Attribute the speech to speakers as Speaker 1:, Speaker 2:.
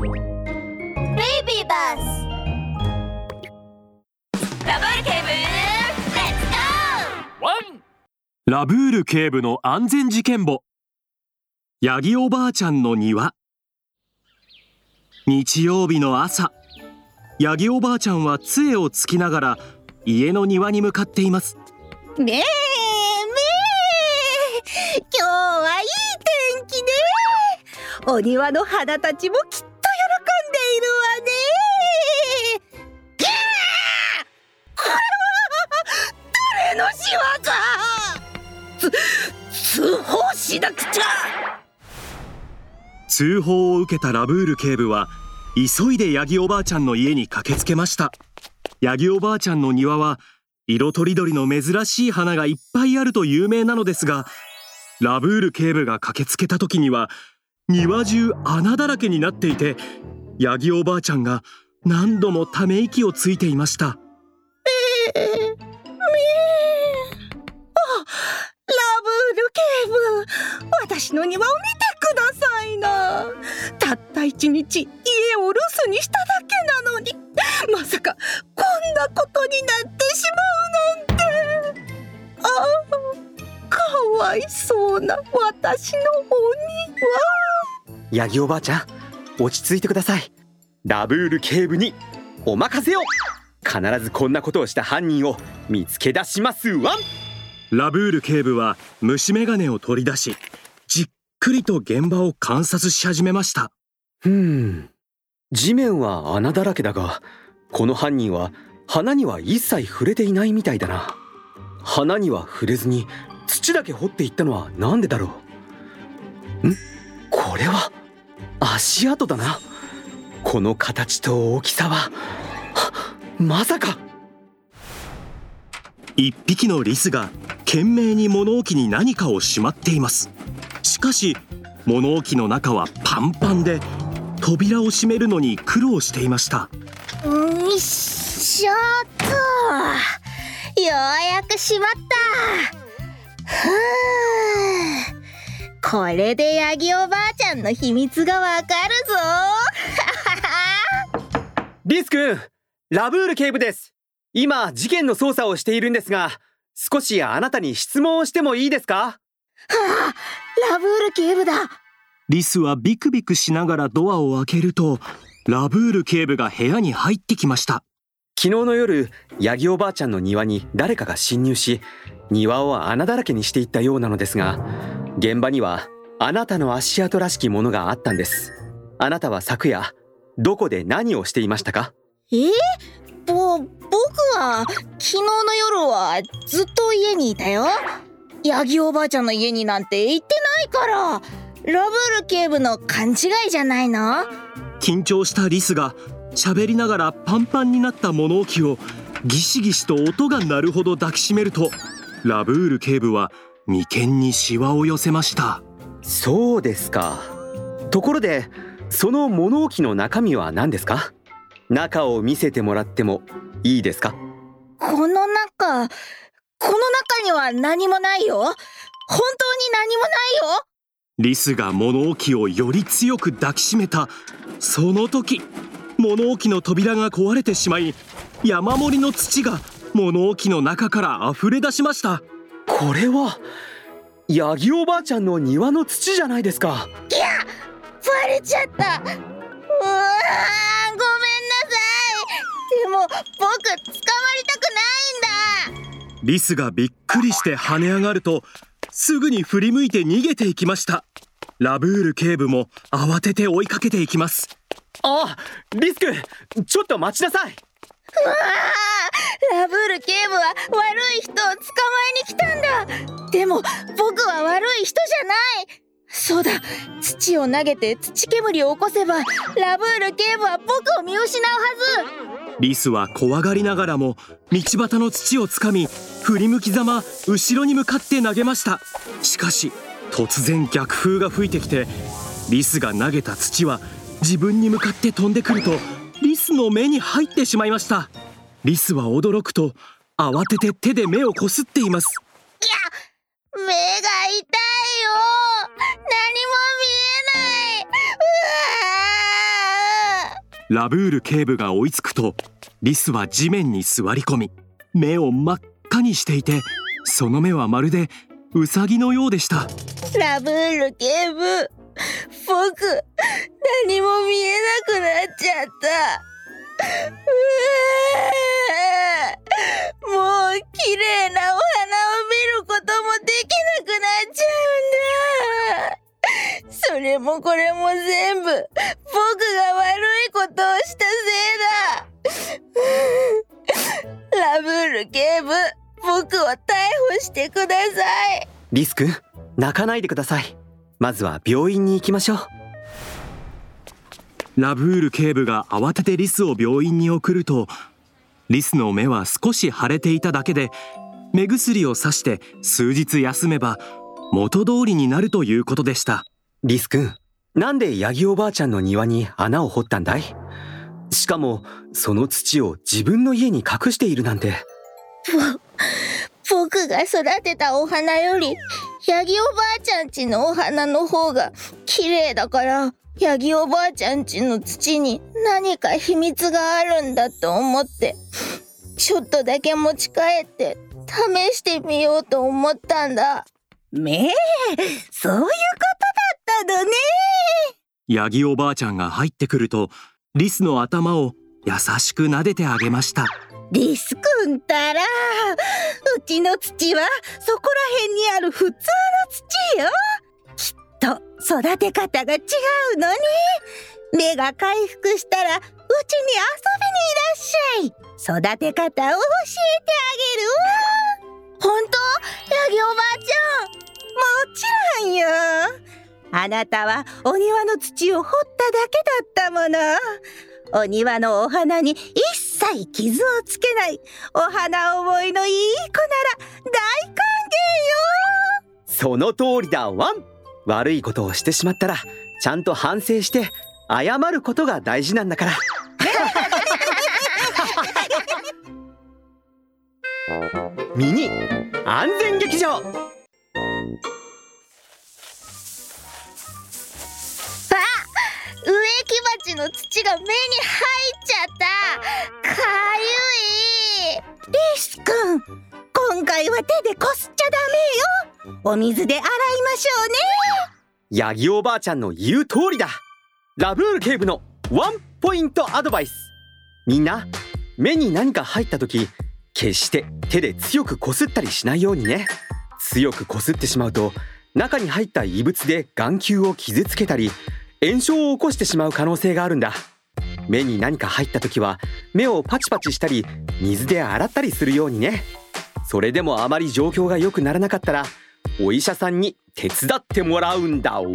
Speaker 1: ベイビーバス。
Speaker 2: ダブーブルレッツゴー
Speaker 3: ワン
Speaker 4: ラブール警部の安全事件簿。ヤギおばあちゃんの庭。日曜日の朝。ヤギおばあちゃんは杖をつきながら家の庭に向かっています。
Speaker 1: めーめー今日はいい天気ね。お庭の花たちもきなくちゃ。
Speaker 4: 通報を受けたラブール警部は急いでヤギおばあちゃんの家に駆けつけました。ヤギおばあちゃんの庭は色とりどりの珍しい花がいっぱいあると有名なのですがラブール警部が駆けつけた時には庭中穴だらけになっていてヤギおばあちゃんが何度もため息をついていました。
Speaker 1: めー私の庭を見てくださいな。たった一日家を留守にしただけなのにまさかこんなことになってしまうなんて。ああかわいそうな私のお庭。
Speaker 5: ヤギおばあちゃん落ち着いてください。ラブール警部にお任せを。必ずこんなことをした犯人を見つけ出しますわ。ん
Speaker 4: ラブール警部は虫眼鏡を取り出しくりと現場を観察し始めました。
Speaker 5: ふーん。地面は穴だらけだがこの犯人は花には一切触れていないみたいだな。花には触れずに土だけ掘っていったのはなんでだろう。ん？これは足跡だな。この形と大きさははまさか。
Speaker 4: 一匹のリスが懸命に物置に何かをしまっていますしかし物置の中はパンパンで扉を閉めるのに苦労していました。
Speaker 1: よいしょっと。ようやくしまった。ふうこれでヤギおばあちゃんの秘密がわかるぞ。
Speaker 5: リス君ラブール警部です。今事件の捜査をしているんですが少しあなたに質問をしてもいいですか？
Speaker 1: はあラブール警部だ。
Speaker 4: リスはビクビクしながらドアを開けるとラブール警部が部屋に入ってきました。
Speaker 5: 昨日の夜ヤギおばあちゃんの庭に誰かが侵入し庭を穴だらけにしていったようなのですが現場にはあなたの足跡らしきものがあったんです。あなたは昨夜どこで何をしていましたか？
Speaker 1: え？ぼ僕は昨日の夜はずっと家にいたよヤギおばあちゃんの家になんて行ってないから。ラブール警部の勘違いじゃないの？
Speaker 4: 緊張したリスが喋りながらパンパンになった物置をギシギシと音が鳴るほど抱きしめるとラブール警部は眉間にシワを寄せました。
Speaker 5: そうですか。ところでその物置の中身は何ですか？中を見せてもらってもいいですか？
Speaker 1: この中この中には何もないよ。本当に何もないよ。
Speaker 4: リスが物置をより強く抱きしめた。その時物置の扉が壊れてしまい山盛りの土が物置の中から溢れ出しました。
Speaker 5: これはヤギおばあちゃんの庭の土じゃないですか。
Speaker 1: いやバレちゃった。うわーごめんなさい。でも僕捕まりたくないんだ
Speaker 4: リスがびっくりして跳ね上がるとすぐに振り向いて逃げていきました。ラブール警部も慌てて追いかけていきます。
Speaker 5: あリスクちょっと待ちなさい。う
Speaker 1: わあラブール警部は悪い人を捕まえに来たんだ。でも僕は悪い人じゃない。そうだ土を投げて土煙を起こせばラブール警部は僕を見失うはず
Speaker 4: リスは怖がりながらも道端の土をつかみ振り向きざま後ろに向かって投げました。しかし突然逆風が吹いてきてリスが投げた土は自分に向かって飛んでくるとリスの目に入ってしまいました。リスは驚くと慌てて手で目をこすっています。
Speaker 1: いや目が痛いよ。何も見えないうわ
Speaker 4: ラブール警部が追いつくとリスは地面に座り込み目を真っ赤にしていてその目はまるでウサギのようでした。
Speaker 1: ラブール警部僕何も見えなくなっちゃった。うもう綺麗なお花を見ることもできなくなっちゃうんだ。それもこれも全部僕が悪いことをしたせいだ。ラブール警部僕を逮捕してください。
Speaker 5: リス君泣かないでください。まずは病院に行きましょう。
Speaker 4: ラブール警部が慌ててリスを病院に送るとリスの目は少し腫れていただけで目薬をさして数日休めば元通りになるということでした。
Speaker 5: リス君なんでヤギおばあちゃんの庭に穴を掘ったんだい？しかもその土を自分の家に隠しているなんて。
Speaker 1: 僕が育てたお花よりヤギおばあちゃんちのお花の方が綺麗だからヤギおばあちゃんちの土に何か秘密があるんだと思ってちょっとだけ持ち帰って試してみようと思ったんだ。めえそうい
Speaker 4: ヤギおばあちゃんが入ってくるとリスの頭を優しく撫でてあげました。
Speaker 1: リスくんたらうちの土はそこら辺にある普通の土よ。きっと育て方が違うのね。目が回復したらうちに遊びにいらっしゃい。育て方を教えてあげるわ。本当？ヤギおばあちゃん。もちろんよ。あなたはお庭の土を掘っただけだったもの。お庭のお花に一切傷をつけない。お花思いのいい子なら大歓迎よ。
Speaker 5: その通りだ。ワン悪いことをしてしまったらちゃんと反省して謝ることが大事なんだから。ミニ安全劇場
Speaker 1: 木鉢の土が目に入っちゃった。かゆい。リス君今回は手でこすっちゃダメよ。お水で洗いましょうね。
Speaker 5: ヤギおばあちゃんの言う通りだ。ラブール警部のワンポイントアドバイス。みんな目に何か入った時決して手で強くこすったりしないようにね。強くこすってしまうと中に入った異物で眼球を傷つけたり炎症を起こしてしまう可能性があるんだ。目に何か入った時は目をパチパチしたり水で洗ったりするようにね。それでもあまり状況が良くならなかったらお医者さんに手伝ってもらうんだワン